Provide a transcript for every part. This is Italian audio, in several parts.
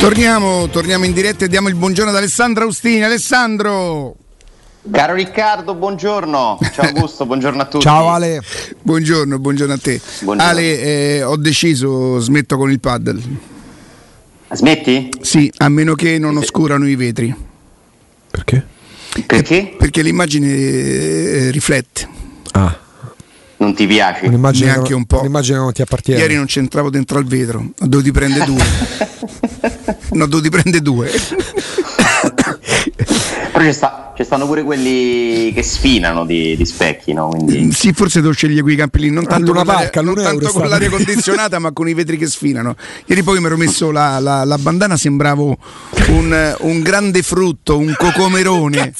Torniamo, torniamo in diretta e diamo il buongiorno ad Alessandro Austini. Alessandro! Caro Riccardo, buongiorno. Ciao Augusto, buongiorno a tutti. Ciao Ale. Buongiorno, buongiorno a te. Buongiorno. Ale, eh, ho deciso, smetto con il paddle. Smetti? Sì, a meno che non oscurano i vetri. Perché? Perché? Perché l'immagine eh, riflette. Ah, Non ti piace? un'immagine, Neanche che- un po'. un'immagine che non ti appartiene. Ieri non c'entravo dentro al vetro, ho dovuto prendere due. ne ho dovuti prendere due. Però ci, sta- ci stanno pure quelli che sfinano di, di specchi, no? Quindi... Sì, forse devo scegliere quei campi lì, non tanto, Luna con, l'aria, Park, a non tanto con stanno. l'aria condizionata, ma con i vetri che sfinano. Ieri poi mi ero messo la, la- la bandana, sembravo un, un grande frutto, un cocomerone.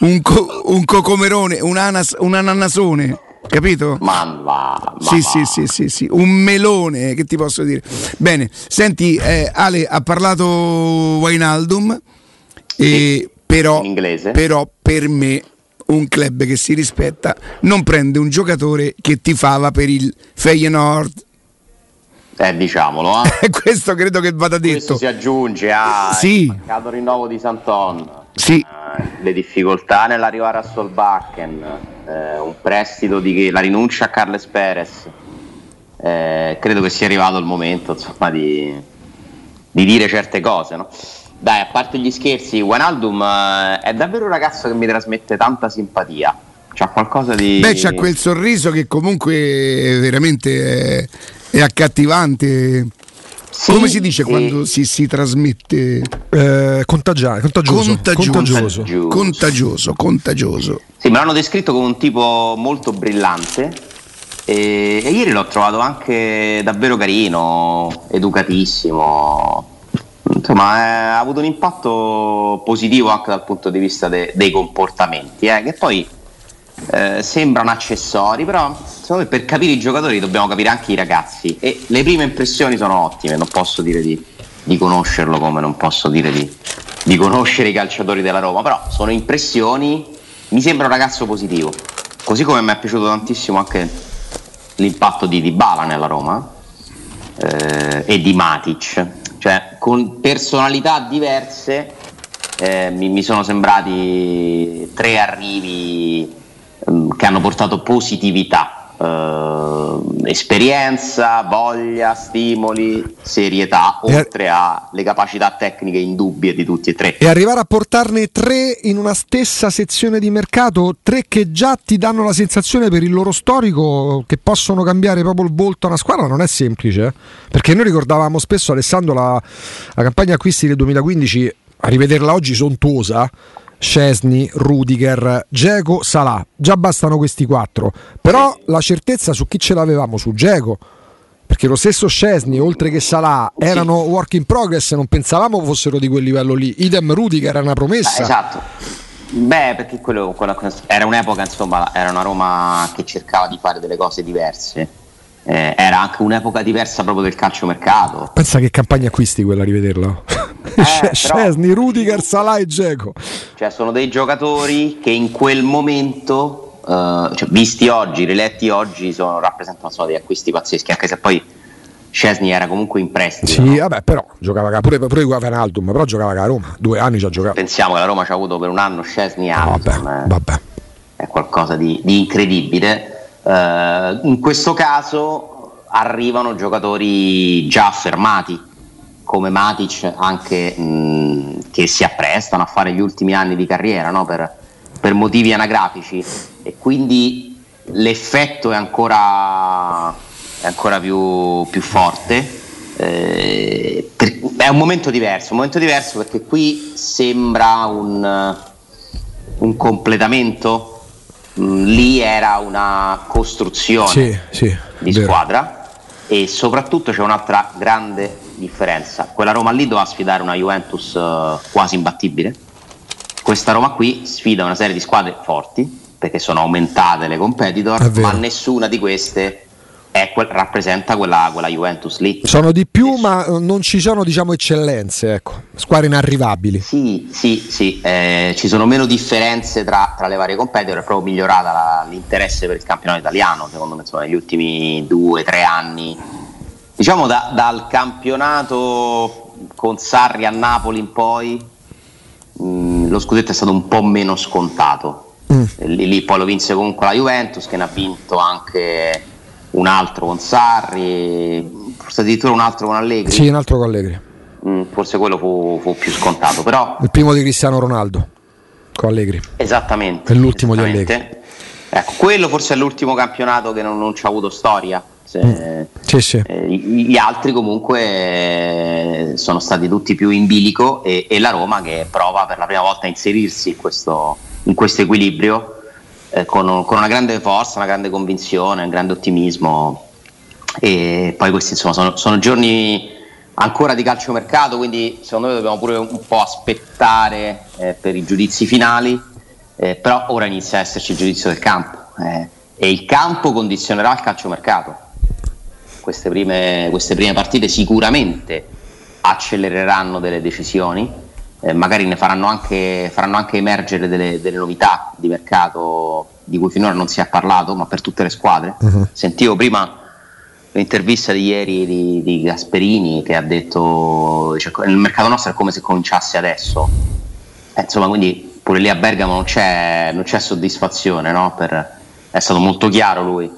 Un, co- un cocomerone, un, anas- un ananasone, capito? Ma va, ma Sì, sì, sì, sì, sì, un melone, che ti posso dire? Bene, senti, eh, Ale ha parlato Wainaldum, e però, però per me un club che si rispetta non prende un giocatore che ti fava per il Feyenoord. Eh, diciamolo, eh. Questo credo che vada Questo detto. si aggiunge a Sì. il mancato rinnovo di Santon, Sì, eh, le difficoltà nell'arrivare a Solbakken, eh, un prestito di la rinuncia a Carles Perez. Eh, credo che sia arrivato il momento insomma, di, di dire certe cose. No? Dai, a parte gli scherzi, Wijnaldum eh, è davvero un ragazzo che mi trasmette tanta simpatia. C'ha qualcosa di. beh, c'ha quel sorriso che comunque è veramente è, è accattivante. Sì, Come si dice sì. quando si, si trasmette? Eh, contagia- contagioso. Contagioso. contagioso. Contagioso, contagioso. Sì, me l'hanno descritto come un tipo molto brillante e, e ieri l'ho trovato anche davvero carino, educatissimo. Insomma, eh, ha avuto un impatto positivo anche dal punto di vista de- dei comportamenti, eh, che poi eh, sembrano accessori, però secondo me per capire i giocatori dobbiamo capire anche i ragazzi. E le prime impressioni sono ottime, non posso dire di, di conoscerlo come non posso dire di, di conoscere i calciatori della Roma, però sono impressioni, mi sembra un ragazzo positivo, così come mi è piaciuto tantissimo anche l'impatto di Dybala nella Roma eh, e di Matic, cioè con personalità diverse eh, mi, mi sono sembrati tre arrivi mm, che hanno portato positività, eh, esperienza, voglia, stimoli, serietà, E- oltre alle capacità tecniche indubbie di tutti e tre. E arrivare a portarne tre in una stessa sezione di mercato, tre che già ti danno la sensazione per il loro storico che possono cambiare proprio il volto a una squadra, non è semplice. eh. Perché noi ricordavamo spesso, Alessandro, la, la campagna acquisti del 2015, a rivederla oggi sontuosa. Scesni, Rudiger, Geco, Salà, già bastano questi quattro. Però la certezza su chi ce l'avevamo su Geco, perché lo stesso Scesni, oltre che Salah, erano work in progress, non pensavamo fossero di quel livello lì. Idem Rudiger era una Ah, promessa. esatto. Beh, perché quello, quella- era un'epoca, insomma, era una Roma che cercava di fare delle cose diverse. Eh, era anche un'epoca diversa proprio del calciomercato. Pensa che campagna acquisti quella a rivederla. Eh, Scesni, Rudiger, Salah e Geco. Cioè, sono dei giocatori che in quel momento, eh, cioè, visti oggi, riletti oggi, sono, rappresentano insomma, degli acquisti pazzeschi, anche se poi Scesni era comunque in prestito. Sì, no? vabbè, però giocava ca- pure, pure Wijnaldum, però giocava la Roma. Due anni ci ha giocato. Pensiamo che la Roma ci ha avuto per un anno Scesni e Ah, vabbè, eh. vabbè. è qualcosa di, di incredibile. Eh, in questo caso arrivano giocatori già affermati, come Matic, anche mh, che si apprestano a fare gli ultimi anni di carriera no? per, per motivi anagrafici e quindi l'effetto è ancora, è ancora più, più forte. Eh, per- è un momento diverso, un momento diverso perché qui sembra un, un completamento, Mm, lì era una costruzione Sì, sì. di vero. squadra e soprattutto c'è un'altra grande differenza. Quella Roma lì doveva sfidare una Juventus eh, quasi imbattibile. Questa Roma qui sfida una serie di squadre forti perché sono aumentate le competitor, ma nessuna di queste quel- rappresenta quella, quella Juventus lì. Sono di più, ma non ci sono, diciamo, eccellenze, ecco. Squadre inarrivabili. Sì, sì, sì, eh, ci sono meno differenze tra, tra le varie competitor, è proprio migliorata la- l'interesse per il campionato italiano, secondo me, insomma, negli ultimi due, tre anni. Diciamo da- dal campionato con Sarri a Napoli in poi mh, mm, lo scudetto è stato un po' meno scontato. Mm. Lì, lì, poi lo vinse comunque la Juventus che ne ha vinto anche un altro con Sarri, forse addirittura un altro con Allegri. Sì, un altro con Allegri. Mm, forse quello fu, fu, più scontato, però... Il primo di Cristiano Ronaldo con Allegri. Esattamente. E l'ultimo esattamente. di Allegri. Ecco, quello forse è l'ultimo campionato che non, non ci ha avuto storia. Mm. sì, sì. Eh, gli altri comunque eh, sono stati tutti più in bilico e, e, la Roma che prova per la prima volta a inserirsi in questo, in questo equilibrio eh, con, con, una grande forza, una grande convinzione, un grande ottimismo e poi questi insomma sono, sono giorni ancora di calciomercato quindi secondo me dobbiamo pure un po' aspettare eh, per i giudizi finali eh, però ora inizia a esserci il giudizio del campo eh, e il campo condizionerà il calciomercato queste prime, queste prime partite sicuramente accelereranno delle decisioni, eh, magari ne faranno anche, faranno anche emergere delle, delle, novità di mercato di cui finora non si è parlato, ma per tutte le squadre. Uh-huh. Sentivo prima l'intervista di ieri di, di Gasperini che ha detto cioè, il mercato nostro è come se cominciasse adesso. Eh, insomma, quindi pure lì a Bergamo non c'è, non c'è soddisfazione, no? per, è stato molto chiaro lui.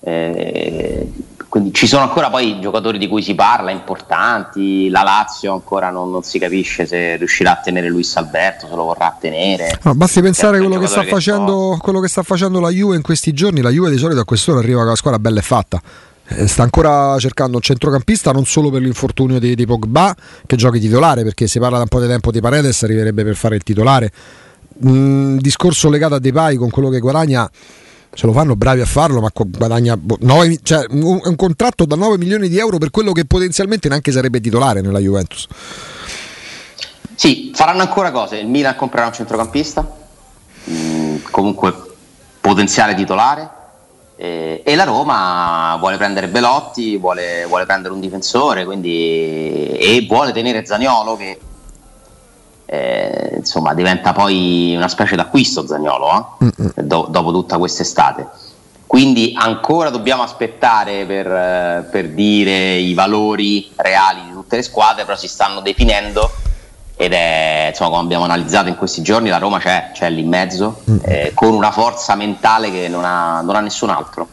Eh, quindi ci sono ancora poi giocatori di cui si parla, importanti, la Lazio ancora non, non si capisce se riuscirà a tenere Luis Alberto, se lo vorrà tenere. No, basti pensare a quello che, sta facendo, quello che sta facendo la Juve in questi giorni, la Juve di solito a quest'ora arriva con la squadra bella e fatta. Eh, sta ancora cercando un centrocampista non solo per l'infortunio di, di Pogba che giochi titolare perché si parla da un po' di tempo di Paredes arriverebbe per fare il titolare mm, discorso legato a Depay con quello che guadagna ce lo fanno bravi a farlo, ma guadagna 9, boh, cioè, un, un, contratto da 9 milioni di euro per quello che potenzialmente neanche sarebbe titolare nella Juventus. Sì, faranno ancora cose. Il Milan comprerà un centrocampista, mh, mm, comunque potenziale titolare. E la Roma vuole prendere Belotti, vuole, vuole prendere un difensore quindi, e vuole tenere Zaniolo che eh, insomma diventa poi una specie d'acquisto Zagnolo eh? Do- dopo tutta quest'estate. Quindi ancora dobbiamo aspettare per, eh, per, dire i valori reali di tutte le squadre, però si stanno definendo ed è, insomma, come abbiamo analizzato in questi giorni, la Roma c'è, c'è lì in mezzo, eh, con una forza mentale che non ha, non ha, nessun altro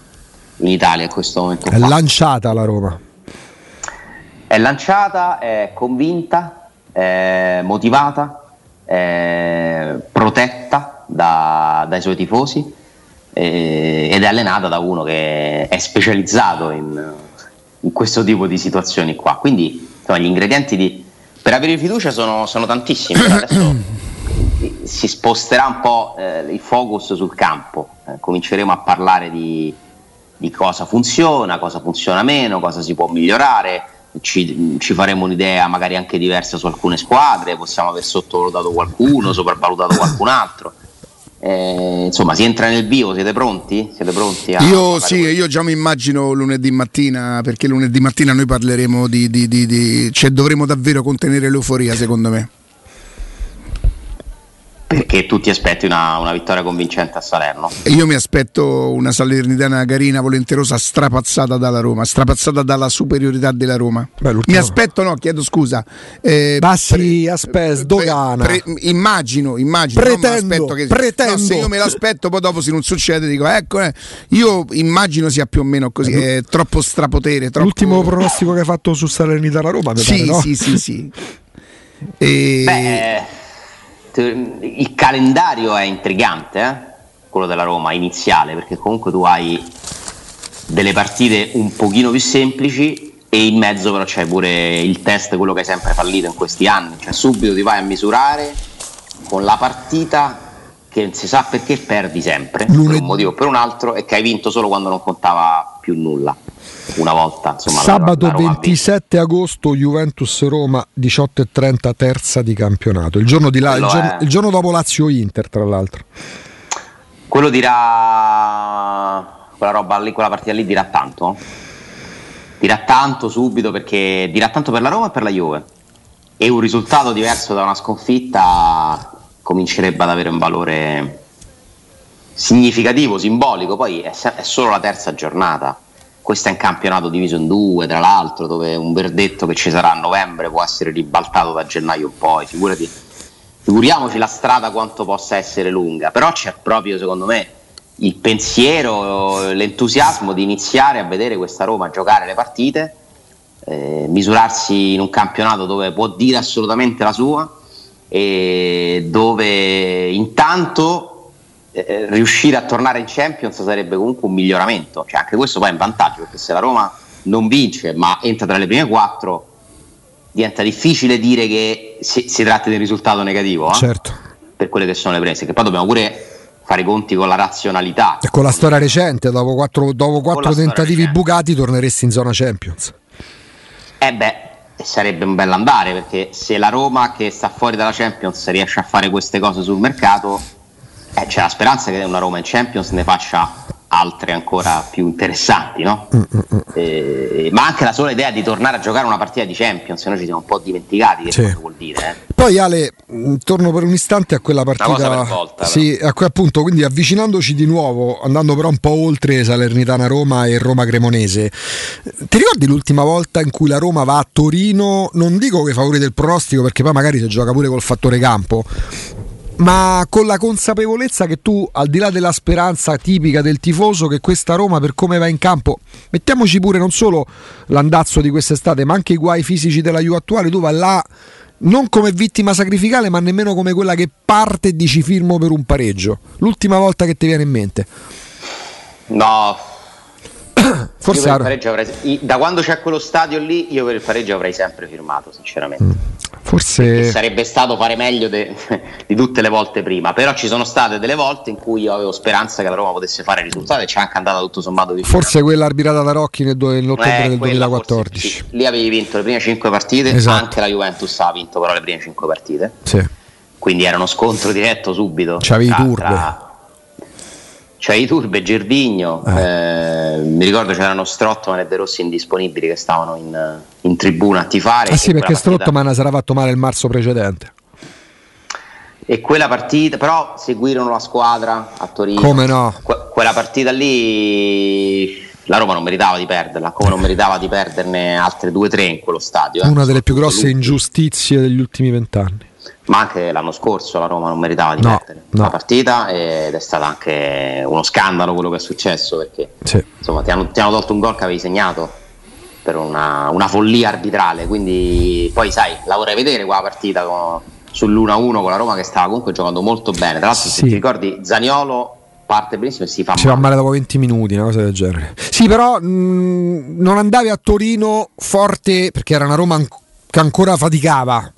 in Italia in questo momento. È qua. lanciata la Roma. È lanciata, è convinta, eh, motivata, eh, protetta da, dai suoi tifosi eh, ed è allenata da uno che è specializzato in, in questo tipo di situazioni qua. Quindi insomma, gli ingredienti di, per avere fiducia sono, sono tantissimi. Si sposterà un po' eh, il focus sul campo, eh, cominceremo a parlare di, di cosa funziona, cosa funziona meno, cosa si può migliorare ci, ci, faremo un'idea magari anche diversa su alcune squadre, possiamo aver sottovalutato qualcuno, sopravvalutato qualcun altro. Eh, insomma, si entra nel vivo, siete pronti? Siete pronti io sì, io già mi immagino lunedì mattina, perché lunedì mattina noi parleremo di, di, di, di cioè dovremo davvero contenere l'euforia, secondo me perché tu ti aspetti una, una, vittoria convincente a Salerno? Io mi aspetto una Salernitana carina, volenterosa, strapazzata dalla Roma, strapazzata dalla superiorità della Roma. Beh, mi aspetto, no, chiedo scusa. Eh, Bassi, aspetta, dogana. Pre, pre, immagino, immagino. Pretendo, che, pretendo. No, se io me l'aspetto, poi dopo se non succede dico, ecco, eh, io immagino sia più o meno così, è eh, troppo strapotere. Troppo... L'ultimo pronostico che hai fatto su Salernitana Roma, sì, pare, no? sì, sì, sì. E... Beh il calendario è intrigante, eh? quello della Roma iniziale, perché comunque tu hai delle partite un pochino più semplici e in mezzo però c'è pure il test, quello che hai sempre fallito in questi anni, cioè subito ti vai a misurare con la partita che non si sa perché perdi sempre, Lunedì. per un motivo o per un altro, e che hai vinto solo quando non contava più nulla una volta. Insomma, Sabato la, la 27 agosto Juventus-Roma 18.30 terza di campionato, il giorno, di là, il giorno, il giorno dopo Lazio-Inter tra l'altro. Quello dirà, quella roba lì, quella partita lì dirà tanto. Dirà tanto subito perché dirà tanto per la Roma e per la Juve. E un risultato diverso da una sconfitta comincerebbe ad avere un valore significativo, simbolico. Poi è, è solo la terza giornata questo è un campionato diviso in due, tra l'altro, dove un verdetto che ci sarà a novembre può essere ribaltato da gennaio in poi, figurati, figuriamoci la strada quanto possa essere lunga, però c'è proprio secondo me il pensiero, l'entusiasmo di iniziare a vedere questa Roma giocare le partite, eh, misurarsi in un campionato dove può dire assolutamente la sua e dove intanto eh, riuscire a tornare in Champions sarebbe comunque un miglioramento, cioè anche questo poi è un vantaggio perché se la Roma non vince ma entra tra le prime quattro diventa difficile dire che si, si tratti di un risultato negativo eh? certo. per quelle che sono le prese, che poi dobbiamo pure fare i conti con la razionalità. E con la storia recente, dopo quattro, dopo quattro tentativi bucati torneresti in zona Champions. Eh beh, sarebbe un bel andare perché se la Roma che sta fuori dalla Champions riesce a fare queste cose sul mercato, eh, c'è la speranza che una Roma in Champions ne faccia altre ancora più interessanti, no? Mm, mm, mm. Eh, ma anche la sola idea di tornare a giocare una partita di Champions, noi ci siamo un po' dimenticati che sì. cosa vuol dire. Eh. Poi Ale, torno per un istante a quella partita. Volta, sì, a que, appunto, quindi avvicinandoci di nuovo, andando però un po' oltre Salernitana Roma e Roma Cremonese. Ti ricordi l'ultima volta in cui la Roma va a Torino? Non dico che favori del pronostico, perché poi magari si gioca pure col fattore campo ma con la consapevolezza che tu, al di là della speranza tipica del tifoso, che questa Roma per come va in campo, mettiamoci pure non solo l'andazzo di quest'estate, ma anche i guai fisici della Juve attuale, tu vai là non come vittima sacrificale, ma nemmeno come quella che parte e dici firmo per un pareggio. L'ultima volta che ti viene in mente. No, Forse avrei, da quando c'è quello stadio lì, io per il pareggio avrei sempre firmato, sinceramente. Mm. Forse Perché sarebbe stato fare meglio de, di tutte le volte prima. Però ci sono state delle volte in cui io avevo speranza che la Roma potesse fare risultati e c'è anche andata tutto sommato di Forse quella arbitrata da Rocchi nel, nell'ottobre eh, del 2014. Forse, sì. Lì avevi vinto le prime 5 partite, esatto. anche la Juventus ha vinto però le prime 5 partite. Sì. Quindi era uno scontro diretto subito. C'avevi i turbe. Tra, cioè i Turbe, Gervigno, eh. Eh, mi ricordo c'erano Strottman e De Rossi indisponibili che stavano in, in tribuna a tifare. Ah sì, perché partita... Strottman sarà fatto male il marzo precedente. E quella partita, però seguirono la squadra a Torino. Come no? Que- quella partita lì la Roma non meritava di perderla, come non meritava di perderne altre due o tre in quello stadio. Eh. Una delle più grosse ingiustizie degli ultimi vent'anni ma anche l'anno scorso la Roma non meritava di no, perdere no. la partita ed è stato anche uno scandalo quello che è successo perché sì. insomma, ti, hanno, ti, hanno, tolto un gol che avevi segnato per una, una, follia arbitrale quindi poi sai la vorrei vedere qua la partita con, sull'1-1 con la Roma che stava comunque giocando molto bene tra l'altro sì. se ti ricordi Zaniolo parte benissimo e si fa si male. fa male dopo 20 minuti, una cosa del genere. Sì, però mh, non andavi a Torino forte perché era una Roma che ancora faticava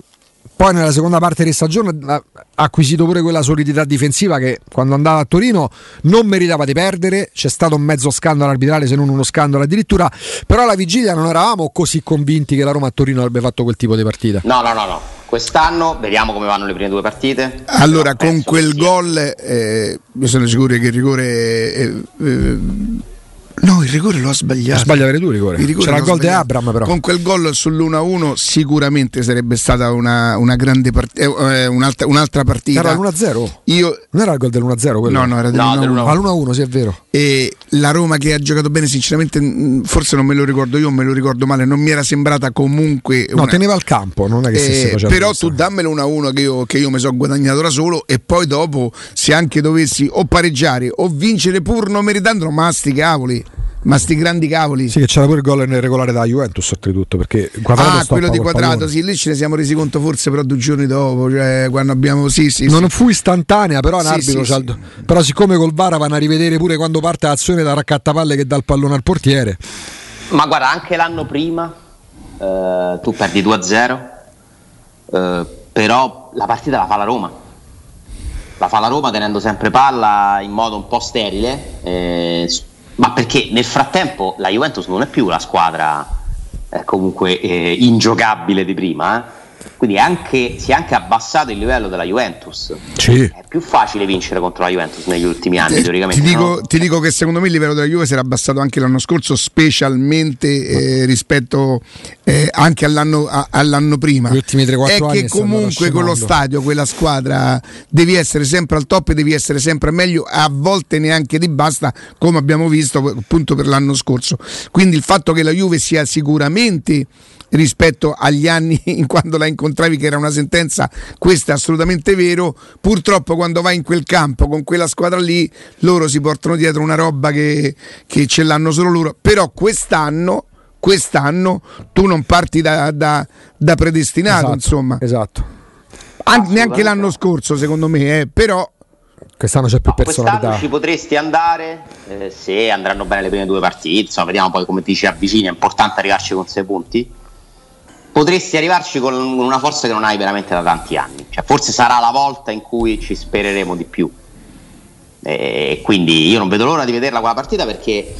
poi nella seconda parte di stagione ha acquisito pure quella solidità difensiva che quando andava a Torino non meritava di perdere, c'è stato un mezzo scandalo arbitrale se non uno scandalo addirittura, però alla vigilia non eravamo così convinti che la Roma a Torino avrebbe fatto quel tipo di partita. No, no, no, no. Quest'anno vediamo come vanno le prime due partite. Allora, con quel gol, eh, io sono sicuro che il rigore... Eh, eh, No, il rigore lo ha sbagliato. Sbaglia avere tu il rigore. Il rigore C'era il gol di Abram però. Con quel gol sull'1-1 sicuramente sarebbe stata una, una grande partita, eh, un'altra, un'altra, partita. Era l'1-0? Io... Non era il gol dell'1-0 quello? No, no, era dell'1-1. No, all'1-1, sì è vero. E la Roma che ha giocato bene sinceramente, forse non me lo ricordo io, me lo ricordo male, non mi era sembrata comunque... Una... No, teneva il campo, non è che stesse eh, facendo Però tu dammelo 1-1 che io, che io mi sono guadagnato da solo e poi dopo se anche dovessi o pareggiare o vincere pur non meritandolo, ma sti cavoli ma sti grandi cavoli. Sì, che c'era pure il gol nel regolare da Juventus oltretutto. Perché ah, quello di quadrato, sì, lì ce ne siamo resi conto forse però due giorni dopo. Cioè, quando abbiamo. Sì, sì, non sì. fu istantanea, però un sì, arbitro. Sì, però, siccome col VAR vanno a rivedere pure quando parte l'azione da raccattapalle che dà il pallone al portiere. Ma guarda, anche l'anno prima eh, tu perdi 2-0, eh, però la partita la fa la Roma la fa la Roma tenendo sempre palla in modo un po' sterile. Eh, ma perché nel frattempo la Juventus non è più la squadra eh, comunque eh, ingiocabile di prima. Eh? Quindi anche, si è anche abbassato il livello della Juventus. Sì. È più facile vincere contro la Juventus negli ultimi anni, Eh, teoricamente. Ti dico, no? ti dico che secondo me il livello della Juve si era abbassato anche l'anno scorso, specialmente eh, rispetto eh, anche all'anno, a- all'anno prima. Gli ultimi 3-4 È anni che stanno comunque quello scemando. stadio, quella squadra, devi essere sempre al top e devi essere sempre meglio, a volte neanche di basta, come abbiamo visto appunto per l'anno scorso. Quindi il fatto che la Juve sia sicuramente rispetto agli anni in quando la incontravi che era una sentenza questo è assolutamente vero purtroppo quando vai in quel campo con quella squadra lì loro si portano dietro una roba che, che ce l'hanno solo loro però quest'anno quest'anno tu non parti da, da- da predestinato Esatto, insomma Esatto. An- neanche l'anno no. scorso secondo me eh, però Quest'anno c'è più No, quest'anno personalità. ci potresti andare eh, se andranno bene le prime due partite. Insomma, vediamo poi come ti ci avvicini. È importante arrivarci con sei punti. Potresti arrivarci con una forza che non hai veramente da tanti anni. Cioè, forse sarà la volta in cui ci spereremo di più. E quindi io non vedo l'ora di vederla quella partita perché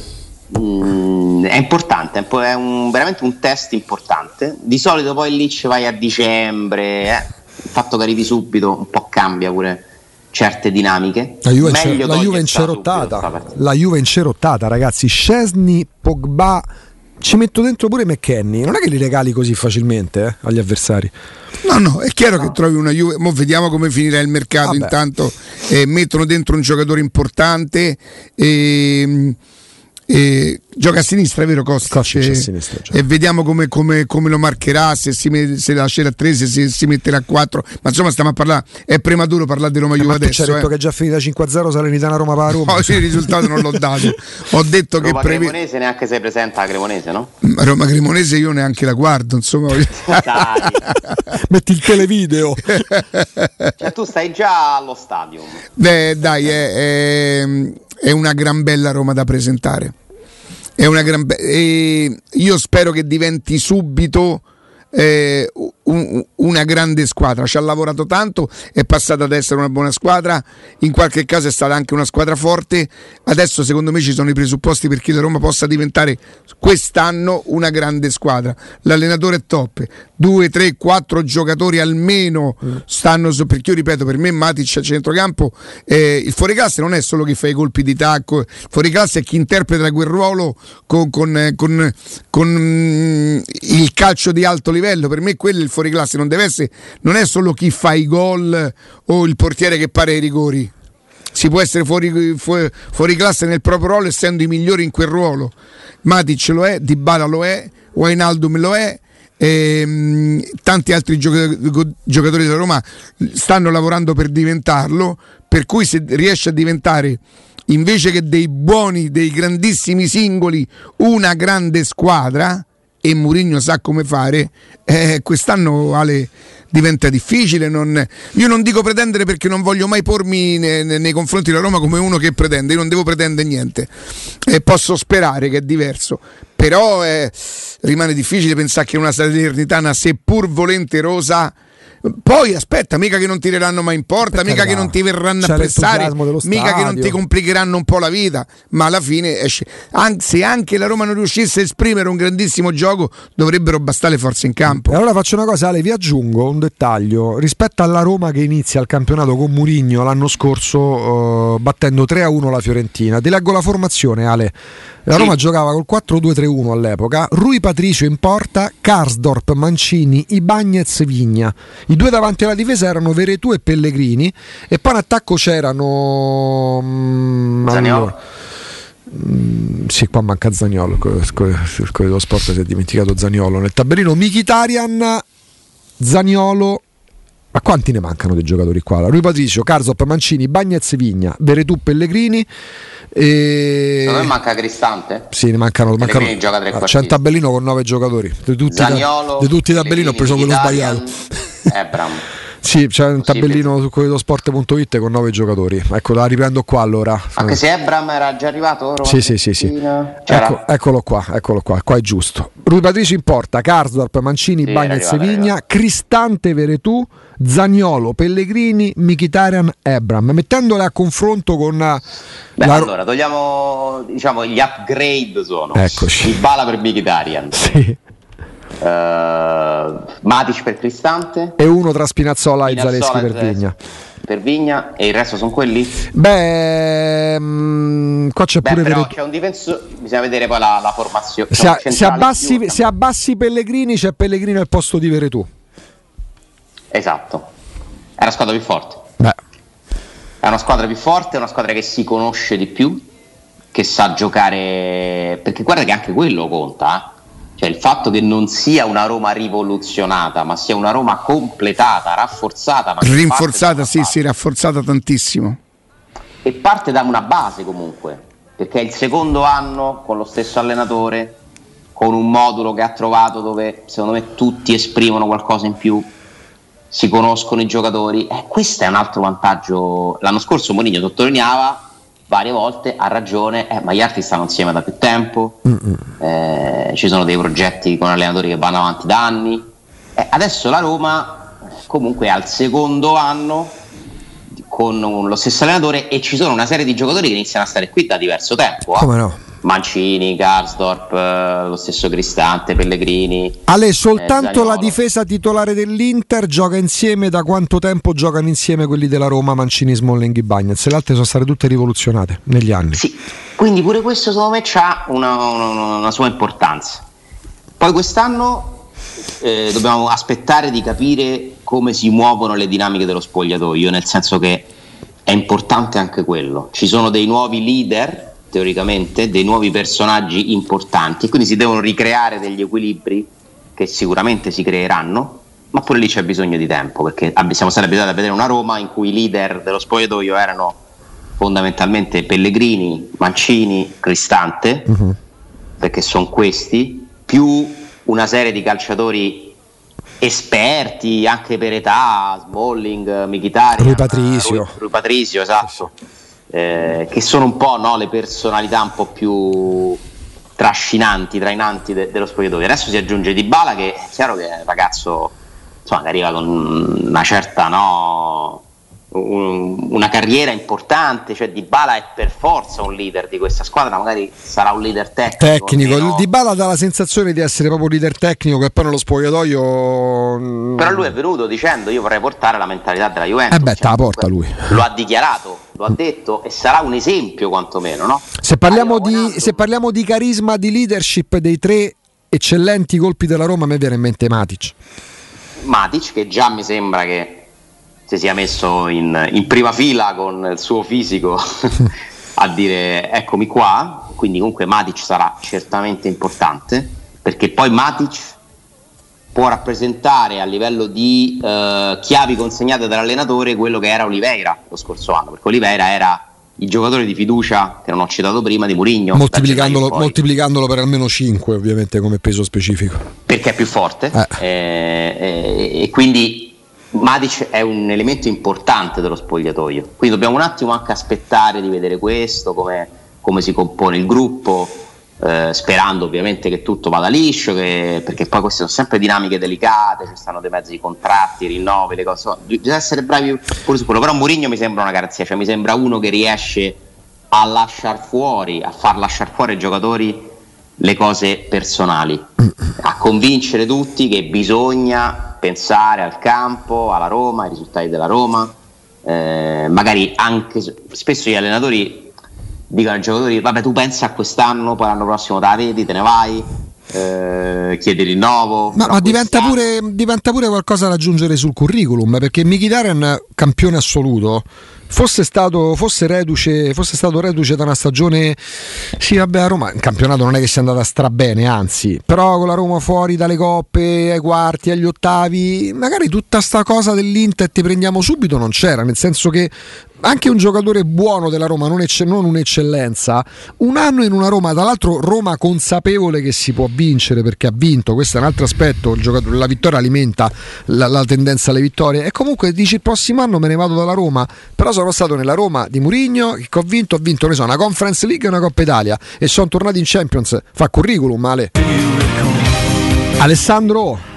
mm, è importante, è, un veramente un test importante. Di solito poi lì ci vai a dicembre, eh. il fatto che arrivi subito un po' cambia pure certe dinamiche. La Juve, incer- Meglio la Juve incerottata. La è incerottata, ragazzi. Scesni, Pogba. Ci metto dentro pure McKenny. Non è che li regali così facilmente eh, agli avversari. No, no, è chiaro che trovi una Juve. Mo vediamo come finirà il mercato. Vabbè. Intanto eh, mettono dentro un giocatore importante. E, e gioca a sinistra, è vero Kostic? Kostic a E- sinistra, gioca. E vediamo come, come- come lo marcherà, se si met- se lascerà a 3, se si, si metterà a 4. Ma insomma stiamo a parlare, è prematuro parlare di Roma Juve Ma tu ci adesso. hai detto eh. che è già finita 5-0 Salernitana Roma per Roma. No, sì, il risultato non l'ho dato. Ho detto che Roma preve- Cremonese neanche se presenta la Cremonese, no? Roma Cremonese io neanche la guardo, insomma. Dai. Metti il televideo. Cioè, tu stai già allo stadio. Beh, dai, è, è- è una gran bella Roma da presentare. È una gran be- io spero che diventi subito eh, un- una grande squadra. Ci ha lavorato tanto, è passata ad essere una buona squadra. In qualche caso è stata anche una squadra forte. Adesso, secondo me, ci sono i presupposti perché la Roma possa diventare quest'anno una grande squadra. L'allenatore è top, due, tre, quattro giocatori almeno stanno su. Perché io ripeto, per me Matic a centrocampo eh, il fuoriclasse non è solo chi fa i colpi di tacco, il fuoriclasse è chi interpreta quel ruolo con, con, eh, con- con, mm, il calcio di alto livello. Per me quello è il fuoriclasse, non deve essere, non è solo chi fa i gol o il portiere che pare i rigori. Si può essere fuori, fuori, fuori classe nel proprio ruolo essendo i migliori in quel ruolo. Matic lo è, Dybala lo è, Wijnaldum lo è. ehm, tanti altri gioca- giocatori della Roma stanno lavorando per diventarlo per cui se riesce a diventare invece che dei buoni, dei grandissimi singoli, una grande squadra e Mourinho sa come fare, eh, quest'anno Ale diventa difficile. non- io non dico pretendere perché non voglio mai pormi ne- ne- nei confronti della Roma come uno che pretende, io non devo pretendere niente, Eh, posso sperare che è diverso, però eh, rimane difficile pensare che una Salernitana, seppur volenterosa, poi aspetta, mica che non tireranno mai in porta, Per mica carità. che non ti verranno a pressare, mica che non ti complicheranno un po' la vita, ma alla fine esce. An- se anche la Roma non riuscisse a esprimere un grandissimo gioco, dovrebbero bastare le forze in campo. E allora faccio una cosa, Ale, vi aggiungo un dettaglio. Rispetto alla Roma che inizia il campionato con Murigno l'anno scorso eh, battendo 3-1 la Fiorentina. Ti leggo la formazione, Ale. La Roma giocava col 4-2-3-1 all'epoca. Rui Patricio in porta, Karsdorp, Mancini, Ibagnez, Vigna. I due davanti alla difesa erano Veretù e Pellegrini. E poi in attacco c'erano... mm, Zaniolo. allora, Mm, sì, qua manca Zagnolo. Il Corriere dello Sport si è dimenticato Zagnolo nel tabellino. Mkhitaryan, Zagnolo. Ma quanti ne mancano dei giocatori qua? Rui Patricio, Carzop, Mancini, Bagnez, Vigna, Veretù, Pellegrini. E... A me manca Cristante. Sì, ne mancano. Mancano ah, c'è un tabellino con nove giocatori. Di tutti, Zaniolo, di tutti i tabellini ho preso quello sbagliato. Ebram. Sì, c'è un tabellino su quello sport.it con nove giocatori. Ecco, la riprendo qua allora. Anche se Ebram era già arrivato. Roma Sì, sì, sì, sì. Ecco, eccolo qua, eccolo qua, qua è giusto. Rui Patricio in porta, Karsdorp, Mancini, Sì, Bagnez, era arrivato, era Vigna, arrivato. Cristante, Veretù, Zagnolo, Pellegrini, Mkhitaryan, Ebram, mettendole a confronto con eh, Beh, la- allora togliamo diciamo gli upgrade sono Eccoci. Dybala per Mkhitaryan Sì. Uh, Matic per Cristante e uno tra Spinazzola, e Zaleschi per Vigna per Vigna e il resto sono quelli? Beh, mh, mm, qua c'è Beh, pure però vere... c'è un difensore, bisogna vedere poi la, la formazione. Se, a, se, abbassi, se, abbassi, Pellegrini c'è Pellegrini al posto di Veretù. Esatto, è una squadra più forte. Beh. È una squadra più forte, è una squadra che si conosce di più, che sa giocare, perché guarda che anche quello conta, eh? Cioè il fatto che non sia una Roma rivoluzionata, ma sia una Roma completata, rafforzata. Rinforzata, sì, sì, rafforzata tantissimo. E parte da una base comunque, perché è il secondo anno con lo stesso allenatore, con un modulo che ha trovato dove secondo me tutti esprimono qualcosa in più, si conoscono i giocatori. E questo è un altro vantaggio. L'anno scorso Mourinho sottolineava varie volte ha ragione, eh, ma gli altri stanno insieme da più tempo, eh, ci sono dei progetti con allenatori che vanno avanti da anni. Eh, adesso la Roma comunque è al secondo anno con lo stesso allenatore e ci sono una serie di giocatori che iniziano a stare qui da diverso tempo. Eh. Come no? Mancini, Garsdorp, eh, lo stesso Cristante, Pellegrini. Ale, soltanto eh, la difesa titolare dell'Inter gioca insieme da quanto tempo giocano insieme quelli della Roma, Mancini, Smalling e Bagnets? Le altre sono state tutte rivoluzionate negli anni. Sì, quindi pure questo secondo me ha una, una, una, sua importanza. Poi quest'anno eh, dobbiamo aspettare di capire come si muovono le dinamiche dello spogliatoio, nel senso che è importante anche quello. Ci sono dei nuovi leader teoricamente dei nuovi personaggi importanti quindi si devono ricreare degli equilibri che sicuramente si creeranno, ma pure lì c'è bisogno di tempo perché siamo stati abituati a vedere una Roma in cui i leader dello spogliatoio erano fondamentalmente Pellegrini, Mancini, Cristante, uh-huh. perché sono questi, più una serie di calciatori esperti anche per età, Smalling, Michitari, Rui Patrizio. Rui, Rui Patrizio, esatto eh, che sono un po' no, le personalità un po' più trascinanti, trainanti de- dello spogliatoio. Adesso si aggiunge Di Bala che è chiaro che è un ragazzo insomma, che arriva con una certa no, un, una carriera importante, cioè Di Bala è per forza un leader di questa squadra, magari sarà un leader tecnico. Tecnico, il Di Bala dà la sensazione di essere proprio un leader tecnico che poi nello spogliatoio... Mm, Però lui è venuto dicendo io vorrei portare la mentalità della Juventus. Eh beh, cioè, la porta lui. Lo ha dichiarato, lo ha detto e sarà un esempio quantomeno, no? Se parliamo, di, se parliamo di carisma, di leadership dei tre eccellenti colpi della Roma, a me viene in mente Matic. Matic che già mi sembra che si sia messo in, in prima fila con il suo fisico a dire eccomi qua, quindi comunque Matic sarà certamente importante perché poi Matic può rappresentare a livello di eh, chiavi consegnate dall'allenatore quello che era Oliveira lo scorso anno, perché Oliveira era il giocatore di fiducia che non ho citato prima di Murigno moltiplicandolo, moltiplicandolo, per almeno 5 ovviamente come peso specifico. Perché è più forte eh. Eh, eh e quindi Matic è un elemento importante dello spogliatoio, quindi dobbiamo un attimo anche aspettare di vedere questo, come, come si compone il gruppo, eh, sperando ovviamente che tutto vada liscio, che, perché poi queste sono sempre dinamiche delicate, ci stanno dei mezzi di contratti, rinnovi, le cose, bisogna essere bravi pure su quello, però Mourinho mi sembra una garanzia, cioè mi sembra uno che riesce a lasciare fuori, a far lasciare fuori ai giocatori le cose personali, a convincere tutti che bisogna pensare al campo, alla Roma, ai risultati della Roma, eh, magari anche spesso gli allenatori dicono ai giocatori vabbè tu pensa a quest'anno, poi l'anno prossimo te la vedi, te ne vai, eh, chiedi rinnovo. Ma, ma diventa, pure, diventa, pure, qualcosa da aggiungere sul curriculum perché Mkhitaryan campione assoluto fosse stato, fosse, reduce, fosse stato reduce da una stagione, sì vabbè a Roma il campionato non è che sia andata strabene, anzi, però con la Roma fuori dalle coppe, ai quarti, agli ottavi, magari tutta sta cosa dell'Inter ti prendiamo subito non c'era, nel senso che anche un giocatore buono della Roma, non, ecce- non, un'eccellenza, un anno in una Roma, tra l'altro Roma consapevole che si può vincere perché ha vinto, questo è un altro aspetto, la vittoria alimenta la, la, tendenza alle vittorie e comunque dici il prossimo anno me ne vado dalla Roma, però sono stato nella Roma di Murigno, che ho vinto, ho vinto ne so, una Conference League e una Coppa Italia e sono tornato in Champions, fa curriculum male. Alessandro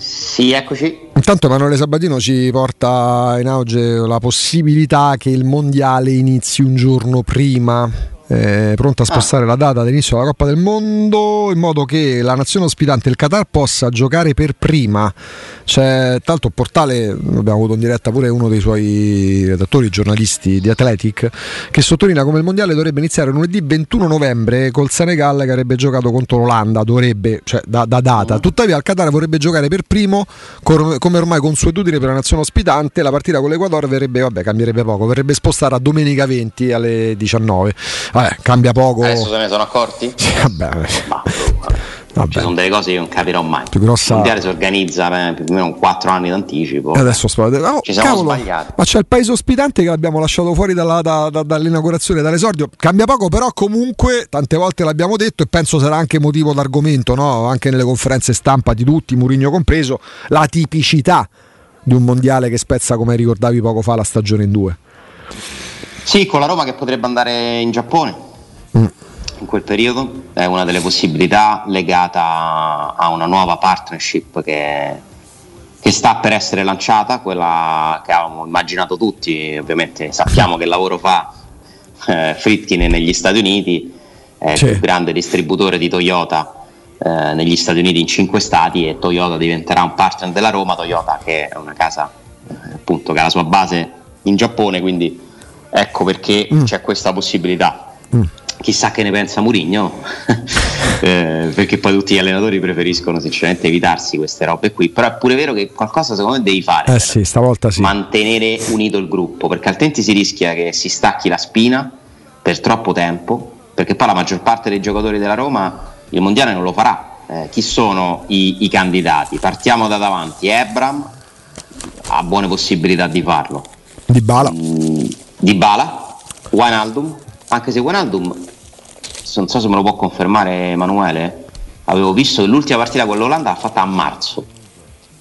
sì, eccoci. Intanto Emanuele Sabatino ci porta in auge la possibilità che il mondiale inizi un giorno prima eh, pronta a spostare ah. la data dell'inizio della Coppa del Mondo in modo che la nazione ospitante, il Qatar, possa giocare per prima. C'è l'altro portale, abbiamo avuto in diretta pure uno dei suoi redattori, giornalisti di Athletic, che sottolinea come il mondiale dovrebbe iniziare lunedì 21 novembre col Senegal che avrebbe giocato contro l'Olanda, dovrebbe, cioè da, da data. Mm. Tuttavia il Qatar vorrebbe giocare per primo, come ormai consuetudine per la nazione ospitante, la partita con l'Equador verrebbe, vabbè, cambierebbe poco, verrebbe spostata a domenica 20 alle 19 Vabbè, cambia poco. Adesso se ne sono accorti? Sì, vabbè. Ma, Vabbè. Ci sono delle cose che non capirò mai. Più grossa... Il mondiale si organizza eh, più o meno 4 anni d'anticipo. E adesso oh, ci siamo cavolo, sbagliati. Ma c'è il paese ospitante che l'abbiamo lasciato fuori dalla, da, da, dall'inaugurazione, dall'esordio. Cambia poco, però comunque tante volte l'abbiamo detto e penso sarà anche motivo d'argomento, no? anche nelle conferenze stampa di tutti, Murigno compreso, la tipicità di un mondiale che spezza, come ricordavi poco fa, la stagione in due. Sì, con la Roma che potrebbe andare in Giappone mm. in quel periodo, è una delle possibilità legata a una nuova partnership che, che sta per essere lanciata, quella che avevamo immaginato tutti, ovviamente sappiamo che lavoro fa eh, Fritkin negli Stati Uniti, è sì. il più grande distributore di Toyota eh, negli Stati Uniti in cinque stati e Toyota diventerà un partner della Roma, Toyota che è una casa eh, appunto che ha la sua base in Giappone, quindi Ecco perché mm. c'è questa possibilità. Mm. Chissà che ne pensa Murigno, eh, perché poi tutti gli allenatori preferiscono sinceramente evitarsi queste robe qui, però è pure vero che qualcosa secondo me devi fare. Eh sì, stavolta sì. Mantenere unito il gruppo, perché altrimenti si rischia che si stacchi la spina per troppo tempo, perché poi la maggior parte dei giocatori della Roma il mondiale non lo farà. Eh, chi sono i, i candidati? Partiamo da davanti, Ebram ha buone possibilità di farlo. Di Bala. Mm, di Bala, Wijnaldum, anche se Wijnaldum, non so se me lo può confermare Emanuele, avevo visto che l'ultima partita con l'Olanda l'ha fatta a marzo.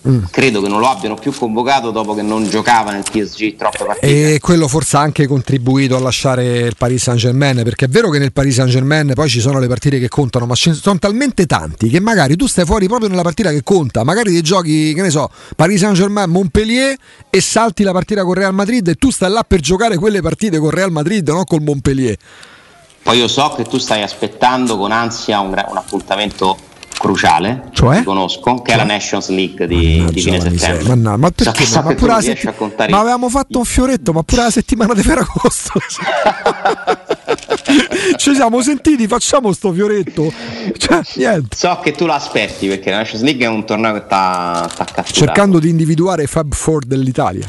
Mm. Credo che non lo abbiano più convocato dopo che non giocava nel PSG troppe partite. E quello forse ha anche contribuito a lasciare il Paris Saint Germain, perché è vero che nel Paris Saint Germain poi ci sono le partite che contano, ma ce ne sono talmente tanti che magari tu stai fuori proprio nella partita che conta, magari ti giochi, che ne so, Paris Saint Germain, Montpellier e salti la partita con Real Madrid e tu stai là per giocare quelle partite con Real Madrid, non col Montpellier. Poi io so che tu stai aspettando con ansia un, un appuntamento cruciale, cioè? conosco, che cioè? è la Nations League di, di fine settembre. Ma, no, ma perché? So, ma, ma, setti- ma avevamo fatto un fioretto, ma pure la settimana di Ferragosto. Ci siamo sentiti, facciamo sto fioretto. Cioè, niente. So che tu lo aspetti perché la Nations League è un torneo che sta catturato. Cercando di individuare i Fab Four dell'Italia.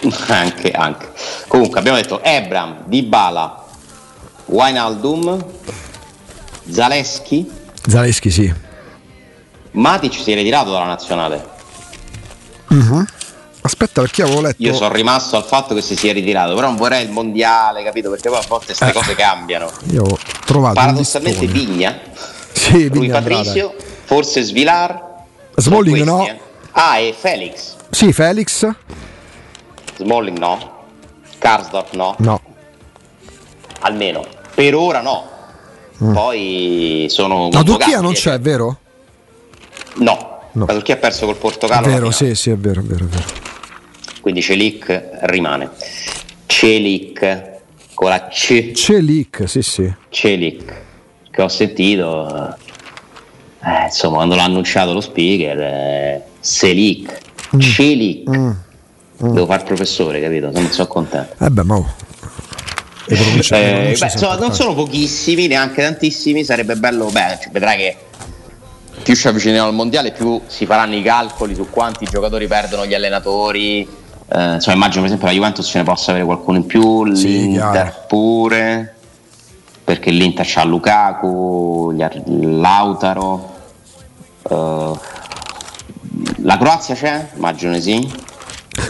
anche, anche. Comunque abbiamo detto Ebram, Dybala, Wijnaldum, Zaleschi Zaleschi sì. Matic si è ritirato dalla nazionale. Uh-huh. Aspetta perché avevo letto. Io sono rimasto al fatto che si sia ritirato, però non vorrei il mondiale, capito? Perché poi a volte queste eh. cose cambiano. Io ho trovato. Paradossalmente Vigna. Sì, Rui Patricio, forse Svilar. Smalling no. Eh. Ah, e Felix. Sì, Felix. Smalling no. Karsdorp no. No. Almeno. Per ora no. Mm. Poi sono. La Turchia non c'è, vero? No. no. la Turchia ha perso col Portogallo. È vero, sì, sì, è vero, è vero, è vero. Quindi Celic rimane. Celic con la C. Celic, sì, sì. Celic, che ho sentito. Eh, insomma, quando l'ha annunciato lo speaker, eh, Selic, mm. Celic. Mm. Mm. Devo fare il professore, capito? Non sono contento. Eh beh, ma eh, beh, insomma, non sono pochissimi, neanche tantissimi. Sarebbe bello, beh, vedrai che più ci avviciniamo al mondiale, più si faranno i calcoli su quanti giocatori perdono gli allenatori. Eh, insomma, immagino per esempio la Juventus ce ne possa avere qualcuno in più, sì, l'Inter chiaro. pure, perché l'Inter c'ha Lukaku, Lautaro. Uh, la Croazia c'è? Immagino sì.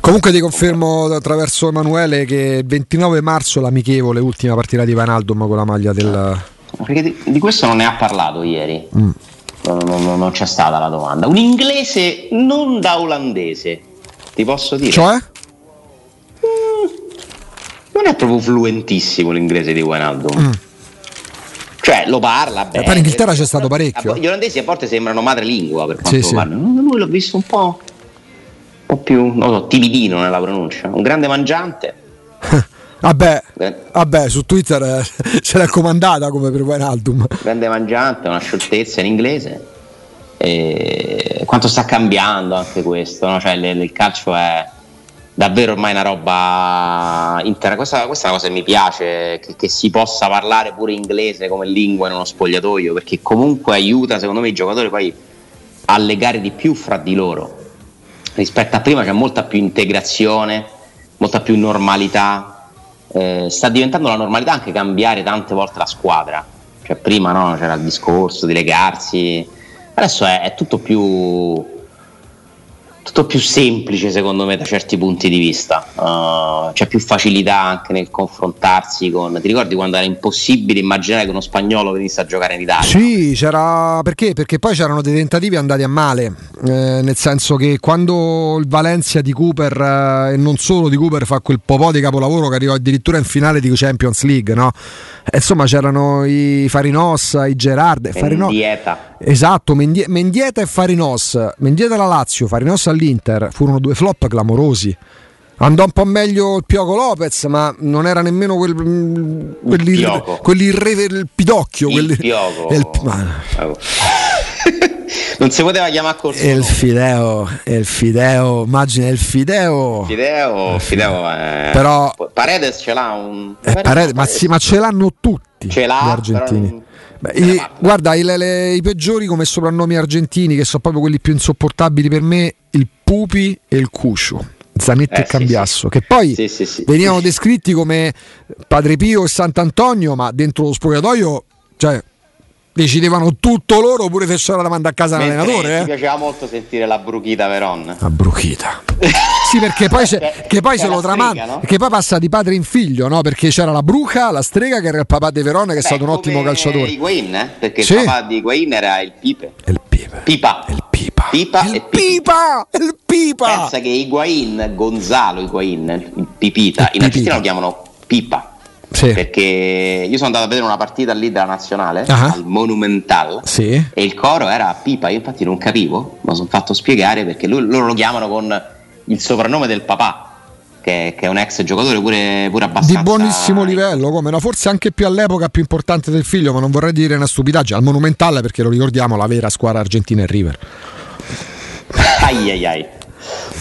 Comunque ti confermo attraverso Emanuele che il 29 marzo l'amichevole ultima partita di Vanaldum con la maglia del... Perché di, di questo non ne ha parlato ieri. Mm. Non, non, non, c'è stata la domanda. Un inglese non da olandese, ti posso dire? Cioè? Mm, non è proprio fluentissimo l'inglese di Wijnaldum. Mm. Cioè lo parla bene. Per l'Inghilterra c'è stato parecchio. Gli olandesi a volte sembrano madrelingua per quanto sì, parlano. Lui l'ho visto un po' po' più non so, timidino nella pronuncia, un grande mangiante. Vabbè, eh. vabbè su Twitter eh, ce l'ha comandata come per Wijnaldum. Grande mangiante, una scioltezza in inglese. E quanto sta cambiando anche questo, no? cioè, il calcio è davvero ormai una roba intera. Questa, questa, è una cosa che mi piace, che, che, si possa parlare pure inglese come lingua in uno spogliatoio, perché comunque aiuta secondo me i giocatori poi a legare di più fra di loro. Rispetto a prima c'è molta più integrazione, molta più normalità. Eh, sta diventando la normalità anche cambiare tante volte la squadra. Cioè prima no, c'era il discorso di legarsi, adesso è, è tutto più tutto più semplice secondo me da certi punti di vista, uh, c'è più facilità anche nel confrontarsi con... Ti ricordi quando era impossibile immaginare che uno spagnolo venisse a giocare in Italia? Sì, c'era... Perché? Perché poi c'erano dei tentativi andati a male, eh, nel senso che quando il Valencia di Cooper eh, e non solo di Cooper fa quel po' di capolavoro che arrivò addirittura in finale di Champions League, no? Insomma c'erano i Farinossa, i Gerard, Farino... Mendieta. Esatto, Mendieta e Farinos, Mendieta alla Lazio, Farinos all'Inter, furono due flop clamorosi. Andò un po' meglio il Pioco Lopez, ma non era nemmeno quel, quell'irre, quell'irre, il pidocchio. Il quelli, Pioco. Il, ma... non si poteva chiamare così. Il Fideo, il Fideo, immagina il Fideo. Fideo, Fideo è... Però Paredes ce l'ha un... Eh, Paredes, ma, sì, ma ce l'hanno tutti ce l'ha, gli argentini. Beh, i, guarda, i, le, i, peggiori come soprannomi argentini, che sono proprio quelli più insopportabili per me, il Pupi e il Cuscio. Zanetti eh, e Cambiasso, sì, che poi sì, sì, venivano descritti come Padre Pio e Sant'Antonio, ma dentro lo spogliatoio, cioè decidevano tutto loro pure se c'era da mandare a casa Mentre l'allenatore. Mi eh? piaceva molto sentire la bruchita Veron. La bruchita. sì, perché poi, che poi se lo tramanda. No? Che poi passa di padre in figlio, no? Perché c'era la bruca, la strega che era il papà di Veron, che Beh, è stato un ottimo calciatore. Higuain, eh? Perché sì. il papà di Higuain era il Pipe. Il Pipe. Pipa. Il Pipa. Pipa il e Pipa. Il Pipa. Pensa che Higuain, Gonzalo Higuain, il Pipita, il in Argentina lo chiamano Pipa sì. perché io sono andato a vedere una partita lì della nazionale uh-huh. al Monumental sì. e il coro era Pipa, io infatti non capivo, ma sono fatto spiegare perché lui, loro lo chiamano con il soprannome del papà. Che, che è un ex giocatore pure, pure abbastanza di buonissimo livello, come no? forse anche più all'epoca più importante del figlio, ma non vorrei dire una stupidaggine. Al Monumental, perché lo ricordiamo, la vera squadra argentina è River. ai ai ai.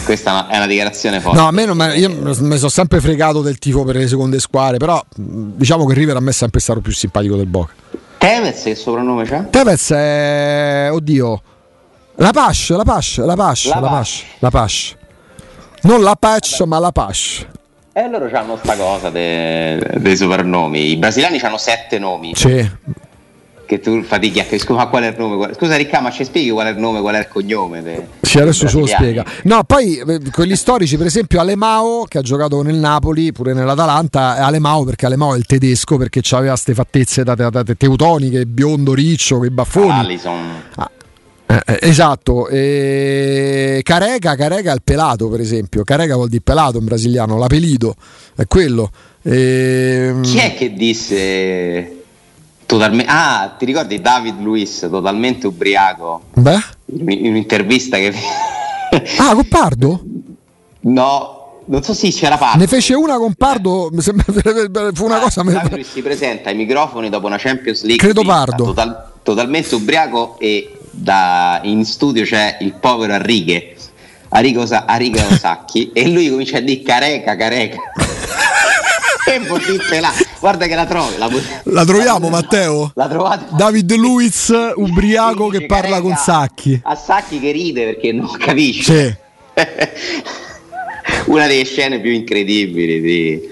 Questa è una dichiarazione forte. No, a me non, io mi sono sempre fregato del tifo per le seconde squadre, però diciamo che River a me è sempre stato più simpatico del Boca. Tevez che soprannome c'ha? Tevez è... oddio. La Pash, la Pash, la Pash, la, la Pash, la Pash. Non la Pash, ma la Pash. E loro hanno sta cosa dei, dei soprannomi. I brasiliani hanno sette nomi. Sì che tu fatichi a scusa qual è il nome scusa Ricca ma ci spieghi qual è il nome qual è il cognome de, sì adesso ce lo spiega. No poi eh, quelli storici per esempio Alemao che ha giocato nel Napoli pure nell'Atalanta Alemao perché Alemao è il tedesco perché aveva queste fattezze da, da, da, teutoniche biondo riccio che baffoni. Allison ah, eh, eh, esatto, e Careca, Careca è il pelato per esempio, Careca vuol dire pelato in brasiliano, l'apelido è quello. E... Ehm, Chi è che disse Totalmente. Ah, ti ricordi David Luiz totalmente ubriaco? Beh. In un'intervista che. ah, con Pardo? No, non so se c'era Pardo. Ne fece una con Pardo, fu una ah, cosa. David Luiz si presenta ai microfoni dopo una Champions League. Credo Pardo. Total, totalmente ubriaco e da, in studio c'è il povero Arrighe. Arrigo, Arrigo Sacchi e lui comincia a dire careca, careca. Tempo là. Guarda che la trovi. La, la troviamo, la, Matteo? La trovate? David Luiz, ubriaco che parla con Sacchi. A Sacchi che ride perché non capisce. Sì. Una delle scene più incredibili di,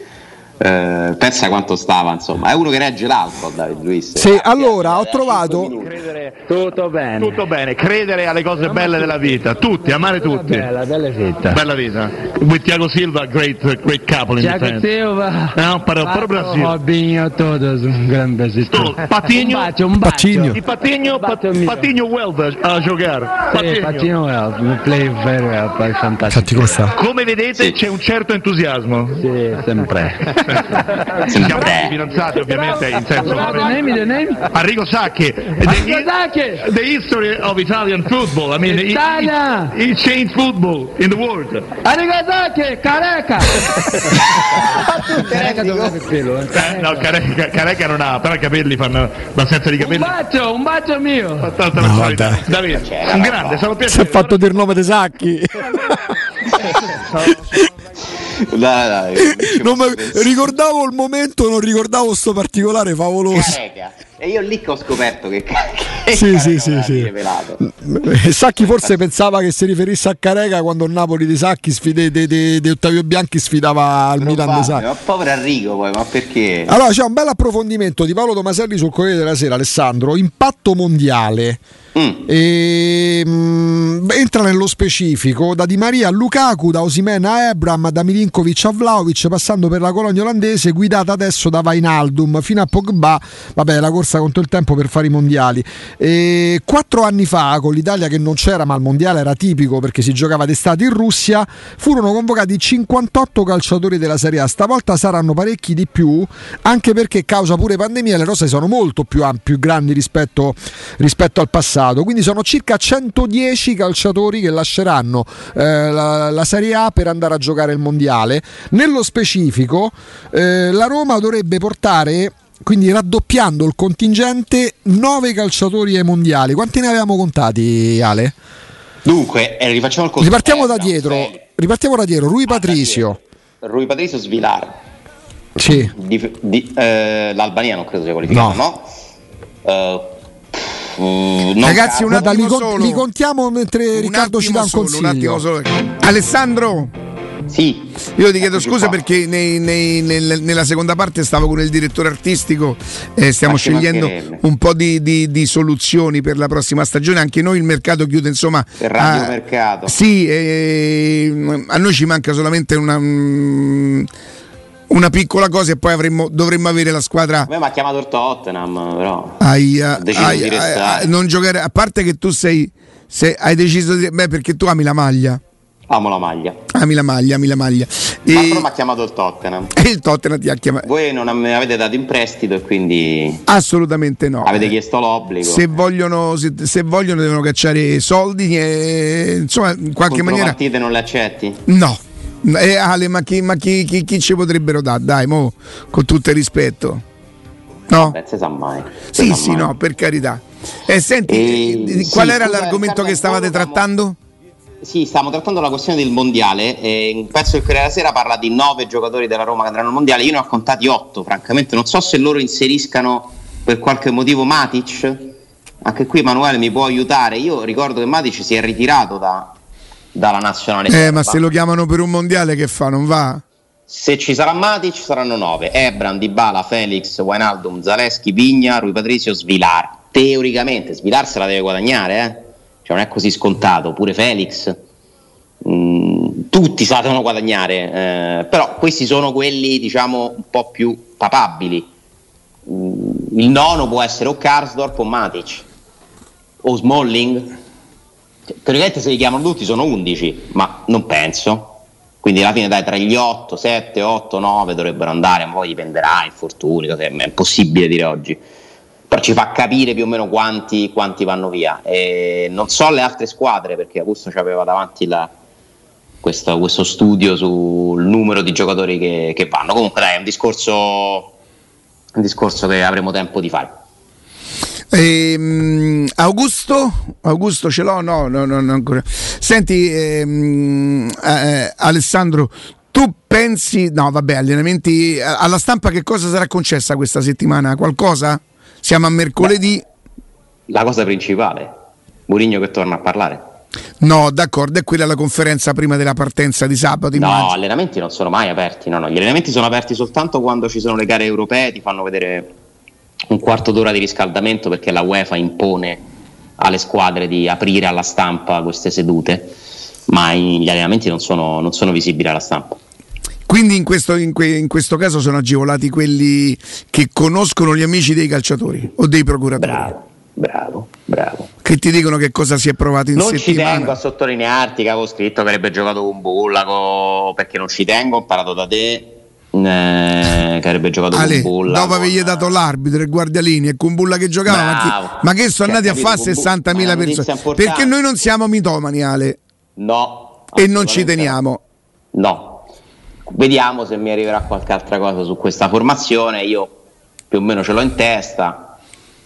eh, pensa quanto stava, insomma, è uno che regge l'alcol, David Luiz. Sì, allora ho trovato. Credere, tutto bene. Tutto bene, credere alle cose belle della vita, tutti, amare tutti. Bella, bella vita. Bella vita. With Thiago Silva, great, great couple in Thiago Silva. Não, para, para o Brasil. Robinho, todos, um grande Brasil. Patinho. Um bate, um bate. Patinho. E Patinho, Patinho Welda a jogar. Patinho, Patinho Welda, play very well, fantastico. Come vedete sì. c'è un certo entusiasmo. Sì, sempre. Siamo fidanzati ovviamente in senso? Arrigo Sacchi. Arrigo Sacchi! The history of Italian football. I mean, Italia! he, he changed football in the world. Arrivederci, careca! careca dovrebbe il pelo, eh. Eh, no, Careca, Careca non ha, però i capelli fanno l'assenza di Un capelli. bacio, un bacio mio! No, dai. Davide, un grande, no. sono Si è piacere. fatto dire il nome dei sacchi. Dai, dai. Non me- ricordavo il momento, non ricordavo sto particolare favoloso. Careca. E io lì che ho scoperto che, che Sì, sì, sì, sì. rivelato. E Sacchi forse pensava che si riferisse a Careca quando il Napoli di Sacchi sfide, di, di- di Ottavio Bianchi sfidava al Milan di Sacchi. Ma povero Enrico poi, ma perché? Allora c'è un bel approfondimento di Paolo Tomaselli sul Corriere della Sera, Alessandro. Impatto mondiale. Mm. E, mm, entra nello specifico da Di Maria a Lukaku, da Osimena a Ebram, da Milinkovic a Vlaovic, passando per la colonia olandese, guidata adesso da Vainaldum fino a Pogba. Vabbè, la corsa contro il tempo per fare i mondiali. E, quattro anni fa, con l'Italia che non c'era, ma il mondiale era tipico perché si giocava d'estate in Russia, furono convocati 58 calciatori della Serie A. Stavolta saranno parecchi di più, anche perché causa pure pandemia le rose sono molto più, più grandi rispetto, rispetto al passato. Quindi sono circa 110 calciatori che lasceranno eh, la, la Serie A per andare a giocare il mondiale. Nello specifico, eh, la Roma dovrebbe portare. Quindi raddoppiando il contingente, 9 calciatori ai mondiali. Quanti ne avevamo contati, Ale? Dunque, eh, rifacciamo il conto. Ripartiamo da Ebram, dietro. Feli- Ripartiamo da dietro. Rui Ah, dietro. Rui Patrizio Svilar. Sì. Di- di- eh, L'Albania non credo sia qualificata, no? Eh, pff, non Ragazzi, un li, attimo con- solo. li contiamo mentre Un Riccardo ci dà un solo, un attimo consiglio. solo. Alessandro, Sì. io ti chiedo scusa qua. perché nei- nei- nel- nella seconda parte stavo con il direttore artistico e stiamo Ma ci scegliendo un po' di, di- di soluzioni per la prossima stagione. Anche noi il mercato chiude, insomma. Il radiomercato. Sì, eh, a noi ci manca solamente una, mm, una piccola cosa e poi avremmo- dovremmo avere la squadra A me mi ha chiamato il Tottenham, però. Aia, aia, di restare. aia, non giocare a parte che tu sei se hai deciso di beh perché tu ami la maglia Amo la maglia. ami la maglia ami la maglia Ma e, però mi ha chiamato il Tottenham. e il Tottenham ti ha chiamato Voi non me avete dato in prestito e quindi assolutamente no avete chiesto l'obbligo. se vogliono, se, se vogliono devono cacciare soldi e, insomma in qualche maniera partite non le accetti? no Eh, Ale ma, chi, ma chi, chi- chi ci potrebbero dare dai mo con tutto il rispetto no? Beh, si sa mai. Si sì sa sì mai. no per carità e senti E- eh, qual sì, era l'argomento che stavate trattando? Sì, stiamo trattando la questione del mondiale. eh, un pezzo del Corriere della Sera parla di nove giocatori della Roma che andranno al mondiale. Io ne ho contati otto, francamente. Non so se loro inseriscano per qualche motivo Matic. Anche qui Emanuele mi può aiutare. Io ricordo che Matic si è ritirato da- dalla nazionale. Eh, ma se lo chiamano per un mondiale che fa? Non va? Se ci sarà Matic saranno nove. Ebram, Dybala, Felix, Wijnaldum, Zaleschi, Vigna, Rui Patrizio, Svilar. Teoricamente Svilar se la deve guadagnare, eh? Cioè non è così scontato, pure Felix. Mm, tutti devono guadagnare, eh, però questi sono quelli diciamo un po' più papabili. Mm, il nono può essere o Karsdorp o Matic o Smalling. Cioè, Teoricamente se li chiamano tutti sono 11, ma non penso. Quindi alla fine dai tra gli 8, 7, 8, 9 dovrebbero andare, ma poi dipenderà, infortuni, è impossibile dire oggi. Ci fa capire più o meno quanti, quanti vanno via. E non so le altre squadre perché Augusto ci aveva davanti la- questo, questo studio sul numero di giocatori che, che vanno. Comunque dai, è un discorso, un discorso che avremo tempo di fare. Ehm, Augusto? Augusto ce l'ho? No, no, no, no, ancora. Senti, ehm, eh, Alessandro, tu pensi, no, vabbè, allenamenti eh, alla stampa che cosa sarà concessa questa settimana? Qualcosa? Siamo a mercoledì? La cosa principale, Mourinho che torna a parlare. No, d'accordo, è quella la conferenza prima della partenza di sabato. No, immagino. allenamenti non sono mai aperti. No, no, gli allenamenti sono aperti soltanto quando ci sono le gare europee, ti fanno vedere un quarto d'ora di riscaldamento perché la UEFA impone alle squadre di aprire alla stampa queste sedute, ma gli allenamenti non sono, non sono visibili alla stampa. Quindi in questo, in que- in questo caso sono agevolati quelli che conoscono gli amici dei calciatori o dei procuratori. Bravo, bravo, bravo. Che ti dicono che cosa si è provato in Non ci settimana. tengo a sottolinearti che avevo scritto che avrebbe giocato con Bullaco perché non ci tengo, ho imparato da te. Eh, che avrebbe giocato Ale, con Bulla. dopo avergli dato l'arbitro e Guardialini e con Bulla che giocava, ma Bravo. che, ma che sono Cioè, andati a fare con Bu- 60.000 ma è una persone? Perché noi non siamo mitomani, Ale, No. e non ci teniamo. No. Vediamo se mi arriverà qualche altra cosa su questa formazione. Io più o meno ce l'ho in testa.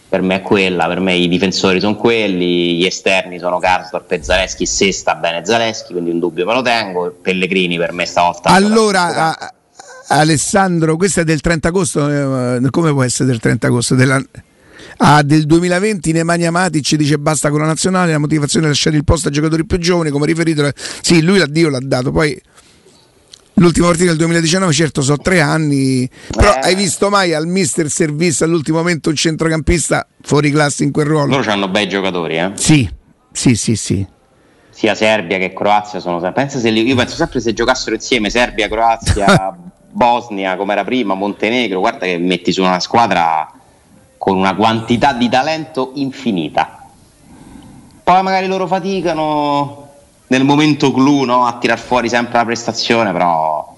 Per me è quella, per me i difensori sono quelli, gli esterni sono Karsdorp e Zaleschi, se sta bene Zaleschi, quindi un dubbio me lo tengo. Pellegrini per me stavolta. Allora, a- Alessandro, questo è del 30 agosto, eh, come può essere del 30 agosto? Della- ah, del 2020 Nemanja Matic dice basta con la nazionale, la motivazione è lasciare il posto ai giocatori più giovani, come riferito. Sì, lui l'addio l'ha dato, poi l'ultima partita del 2019, certo sono tre anni, però Eh. hai visto mai al mister servizio all'ultimo momento un centrocampista fuori classe in quel ruolo? loro hanno bei giocatori, eh? Sì, sì, sì, sì. sia Serbia che Croazia sono sempre. Pensa se io penso sempre se giocassero insieme Serbia, Croazia, Bosnia come era prima, Montenegro, guarda che metti su una squadra con una quantità di talento infinita. Poi magari loro faticano nel momento clou no? a tirar fuori sempre la prestazione, però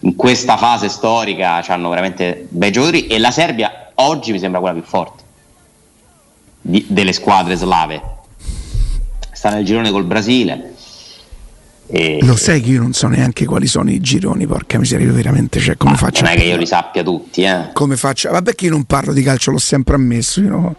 in questa fase storica hanno veramente bei giocatori e la Serbia oggi mi sembra quella più forte di- delle squadre slave sta nel girone col Brasile. E Lo sai che io non so neanche quali sono i gironi, porca miseria, io veramente, cioè, come faccio? non è che io li sappia tutti, eh. come faccio? Ma perché io non parlo di calcio, l'ho sempre ammesso, io no?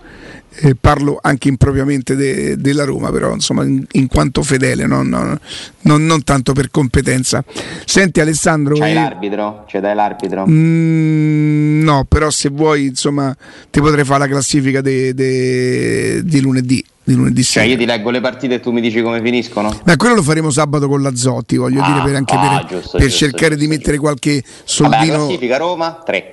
Eh, parlo anche impropriamente de- della Roma, però insomma in, in quanto fedele, non, non- non- non tanto per competenza. Senti Alessandro, C'hai eh, l'arbitro? C'è dai l'arbitro? mm, no, però se vuoi insomma ti potrei fare la classifica de- de- di lunedì, di lunedì Cioè sera. io ti leggo le partite e tu mi dici come finiscono? Ma quello lo faremo sabato con la Zotti, voglio Ah, dire, per, anche ah, per, giusto, per giusto, cercare giusto, di mettere qualche Vabbè, soldino. classifica Roma 3.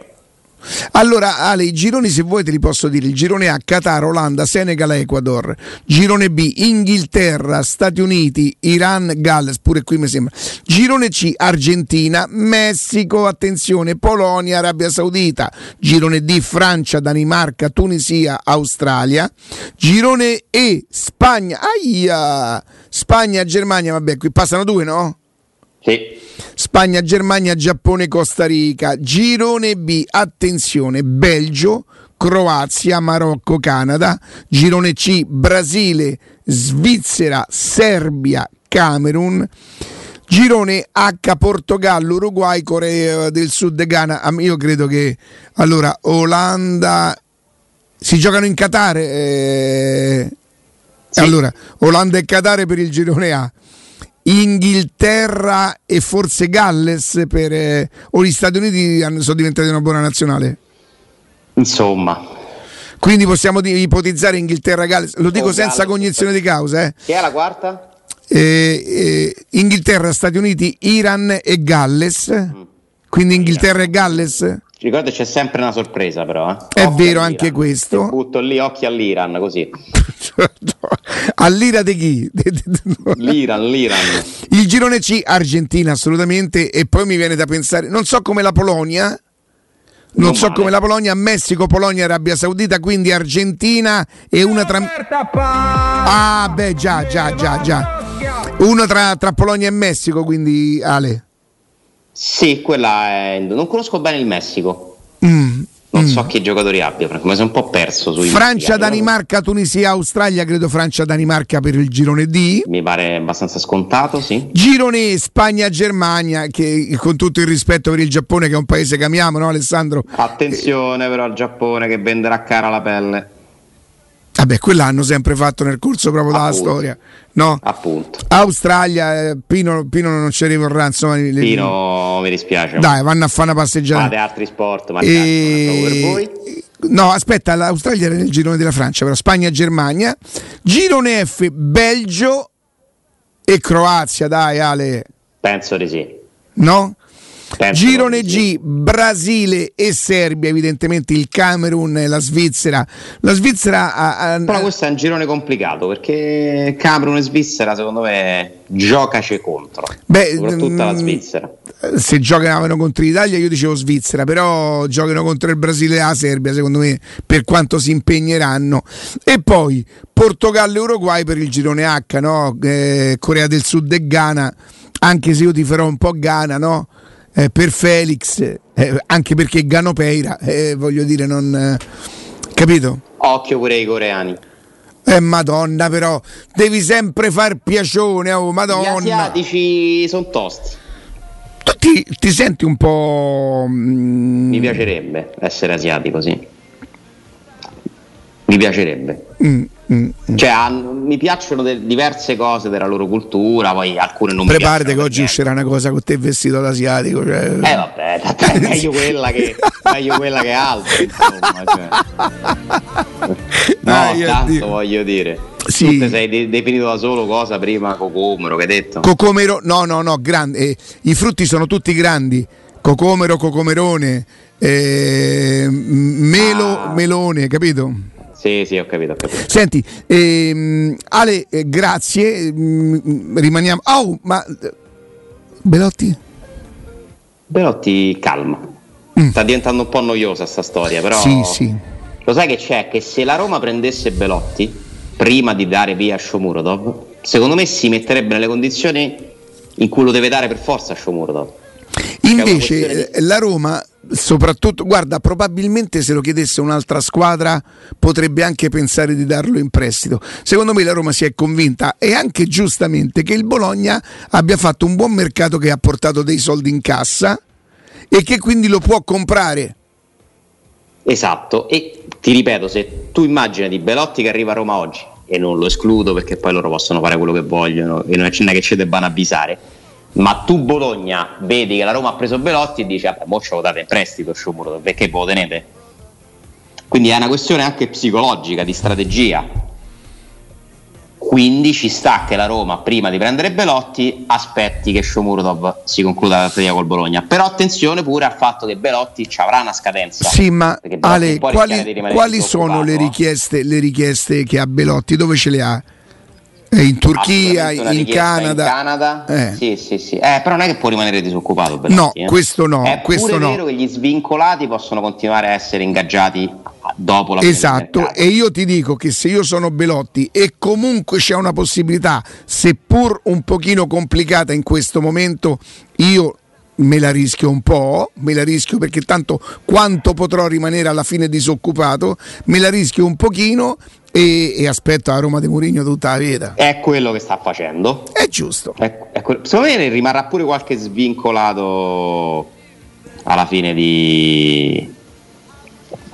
Allora, Ale, i gironi se vuoi te li posso dire. Il girone A, Qatar, Olanda, Senegal, Ecuador. Girone B, Inghilterra, Stati Uniti, Iran, Galles, pure qui mi sembra. Girone C, Argentina, Messico, attenzione, Polonia, Arabia Saudita. Girone D, Francia, Danimarca, Tunisia, Australia. Girone E, Spagna, aia! Spagna, Germania, vabbè, qui passano due, no? Sì. Spagna, Germania, Giappone, Costa Rica. Girone B, attenzione, Belgio, Croazia, Marocco, Canada. Girone C, Brasile, Svizzera, Serbia, Camerun. Girone H, Portogallo, Uruguay, Corea del Sud, Ghana. Io credo che allora Olanda si giocano in Qatar. eh, Sì. Allora, Olanda e Qatar per il girone A. Inghilterra e forse Galles per, eh, o gli Stati Uniti sono diventati una buona nazionale. Insomma, Quindi possiamo ipotizzare Inghilterra e Galles. Lo dico O senza Galles, cognizione di causa. eh. chi è la quarta? Eh, eh, Inghilterra, Stati Uniti, Iran e Galles. Mm. Quindi Inghilterra e Galles. Ricordo c'è sempre una sorpresa però, eh. È Occhio vero all'Iran. anche questo. Ti butto lì occhi all'Iran così. All'ira di chi? L'Iran, l'Iran. Il girone C, Argentina assolutamente, e poi mi viene da pensare, non so come la Polonia, non, Non so male. come la Polonia, Messico, Polonia, Arabia Saudita, quindi Argentina e una tra... Ah beh già, già, già, già. Una tra, tra Polonia e Messico, quindi Ale. Sì, quella è... Non conosco bene il Messico. Mm, Non mm. so che giocatori abbia, perché mi sono un po' perso sui Francia, Danimarca, Tunisia, Australia, credo Francia, Danimarca per il girone D. Mi pare abbastanza scontato, sì. Girone Spagna, Germania, che con tutto il rispetto per il Giappone, che è un paese che amiamo, no Alessandro? Attenzione però al Giappone che venderà cara la pelle. Vabbè, quella hanno sempre fatto nel corso proprio della Appunto. storia, no? Appunto. Australia, eh, Pino, Pino non ci rivorrà, insomma. le- Pino mi dispiace. Dai, vanno a fare una Fate passeggiata. altri sport, ma E- per voi. No, aspetta, l'Australia era nel girone della Francia, però Spagna, Germania. Girone F, Belgio e Croazia, dai Ale, Penso di sì. no? Penso Girone. G, Brasile e Serbia, evidentemente il Camerun e la Svizzera. La Svizzera ha, ha- Però questo è un girone complicato perché Camerun e Svizzera secondo me giocaci contro. Beh, soprattutto la mm, Svizzera. se giocavano contro l'Italia io dicevo Svizzera, però giocano contro il Brasile e la Serbia, secondo me, per quanto si impegneranno. E poi Portogallo e Uruguay per il girone H, no? Eh, Corea del Sud e Ghana, anche se io ti farò un po' Ghana, no? Eh, per Felix, eh, anche perché Ganopeira, eh, voglio dire, non... eh, capito? Occhio pure ai coreani. Eh madonna però, devi sempre far piacione, oh Gli madonna. asiatici sono tosti. Tu ti, ti senti un po'... mm, Mi piacerebbe essere asiatico, sì. Mi piacerebbe. mm, mm, mm. Cioè, mi piacciono de- diverse cose della loro cultura, poi alcune non Preparati mi che piacciono. oggi per uscirà una cosa con te vestito da asiatico. Cioè... Eh vabbè, è meglio quella che, meglio quella che altra, insomma. Cioè. No, Ai, tanto addio. voglio dire. Sì. Tu te sei de- definito da solo cosa prima, cocomero, che hai detto? Cocomero, no, no, no, grande. eh, I frutti sono tutti grandi. Cocomero, cocomerone, eh, melo, Ah. melone, capito? Sì, sì, ho capito, ho capito. Senti, ehm, Ale, eh, grazie. mm, rimaniamo. Oh, ma eh, Belotti? Belotti, calma. Sta diventando un po' noiosa sta storia, però... Mm. Sì, sì. Lo sai che c'è? Che se la Roma prendesse Belotti, prima di dare via Shomurodov, secondo me si metterebbe nelle condizioni in cui lo deve dare per forza Shomurodov. una Invece questione eh, la Roma, soprattutto, guarda, probabilmente se lo chiedesse un'altra squadra potrebbe anche pensare di darlo in prestito. Secondo me la Roma si è convinta e anche giustamente che il Bologna abbia fatto un buon mercato che ha portato dei soldi in cassa e che quindi lo può comprare. Esatto, e ti ripeto, se tu immagini di Belotti che arriva a Roma oggi, e non lo escludo perché poi loro possono fare quello che vogliono e non è che ci debbano avvisare, ma tu Bologna vedi che la Roma ha preso Belotti e dici, vabbè, mo ce lo date in prestito Shomurodov, perché ve lo tenete? Quindi è una questione anche psicologica, di strategia. Quindi ci sta che la Roma, prima di prendere Belotti, aspetti che Shomurodov si concluda la partita col Bologna. Però attenzione pure al fatto che Belotti ci avrà una scadenza. Sì, ma Ale, quali, quali sono le richieste, le richieste che ha Belotti? Dove ce le ha? Eh, In Turchia, in Canada? In Canada? Eh. Sì, sì, sì. Eh, però non è che può rimanere disoccupato. Belotti, No, eh. questo no, È questo pure no. vero che gli svincolati possono continuare a essere ingaggiati dopo la fine Esatto, e io ti dico che se io sono Belotti e comunque c'è una possibilità, seppur un pochino complicata in questo momento, io me la rischio un po', me la rischio perché tanto quanto potrò rimanere alla fine disoccupato, me la rischio un pochino e, e aspetto a Roma di Mourinho tutta la vita. È quello che sta facendo. È giusto. È- è quello- Secondo me rimarrà pure qualche svincolato alla fine di,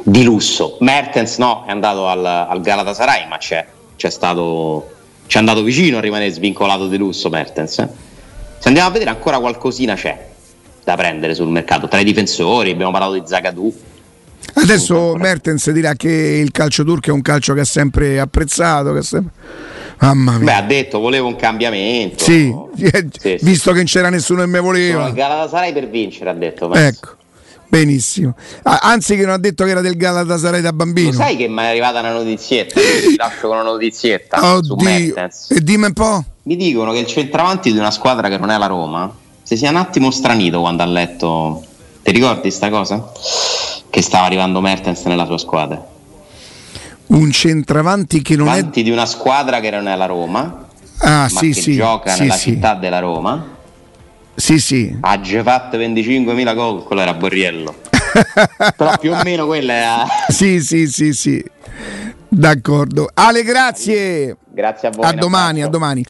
di lusso. Mertens no, è andato al, al Galatasaray, ma c'è, c'è stato, ci è andato vicino a rimanere svincolato di lusso Mertens. eh. Se andiamo a vedere ancora qualcosina c'è da prendere sul mercato. Tra i difensori abbiamo parlato di Zagadou. Adesso Mertens dirà che il calcio turco è un calcio che ha sempre apprezzato, che ha sempre... Mamma Beh, mia. ha detto volevo un cambiamento. Sì, Sì, sì. visto che non c'era nessuno che me voleva. il Galatasaray per vincere, ha detto. Mertens. Ecco, benissimo. Ah, anzi, che non ha detto che era del Galatasaray da bambino. Lo sai che mi è arrivata una notizietta? Ti lascio con una notizietta su Oddio. Mertens. E dimmi un po'. Mi dicono che il centravanti di una squadra che non è la Roma si sia un attimo stranito quando ha letto. Ti ricordi sta cosa? Che stava arrivando Mertens nella sua squadra. Un centravanti che non è. Avanti di una squadra che non è la Roma, Ah, sì, che sì. gioca sì, nella sì. città della Roma. Sì, sì. Ha già fatto 25.000 gol, quello era Borriello. Però più o meno quella era. sì, sì, sì, sì. D'accordo. Ale, grazie. Grazie a voi. A domani, a domani.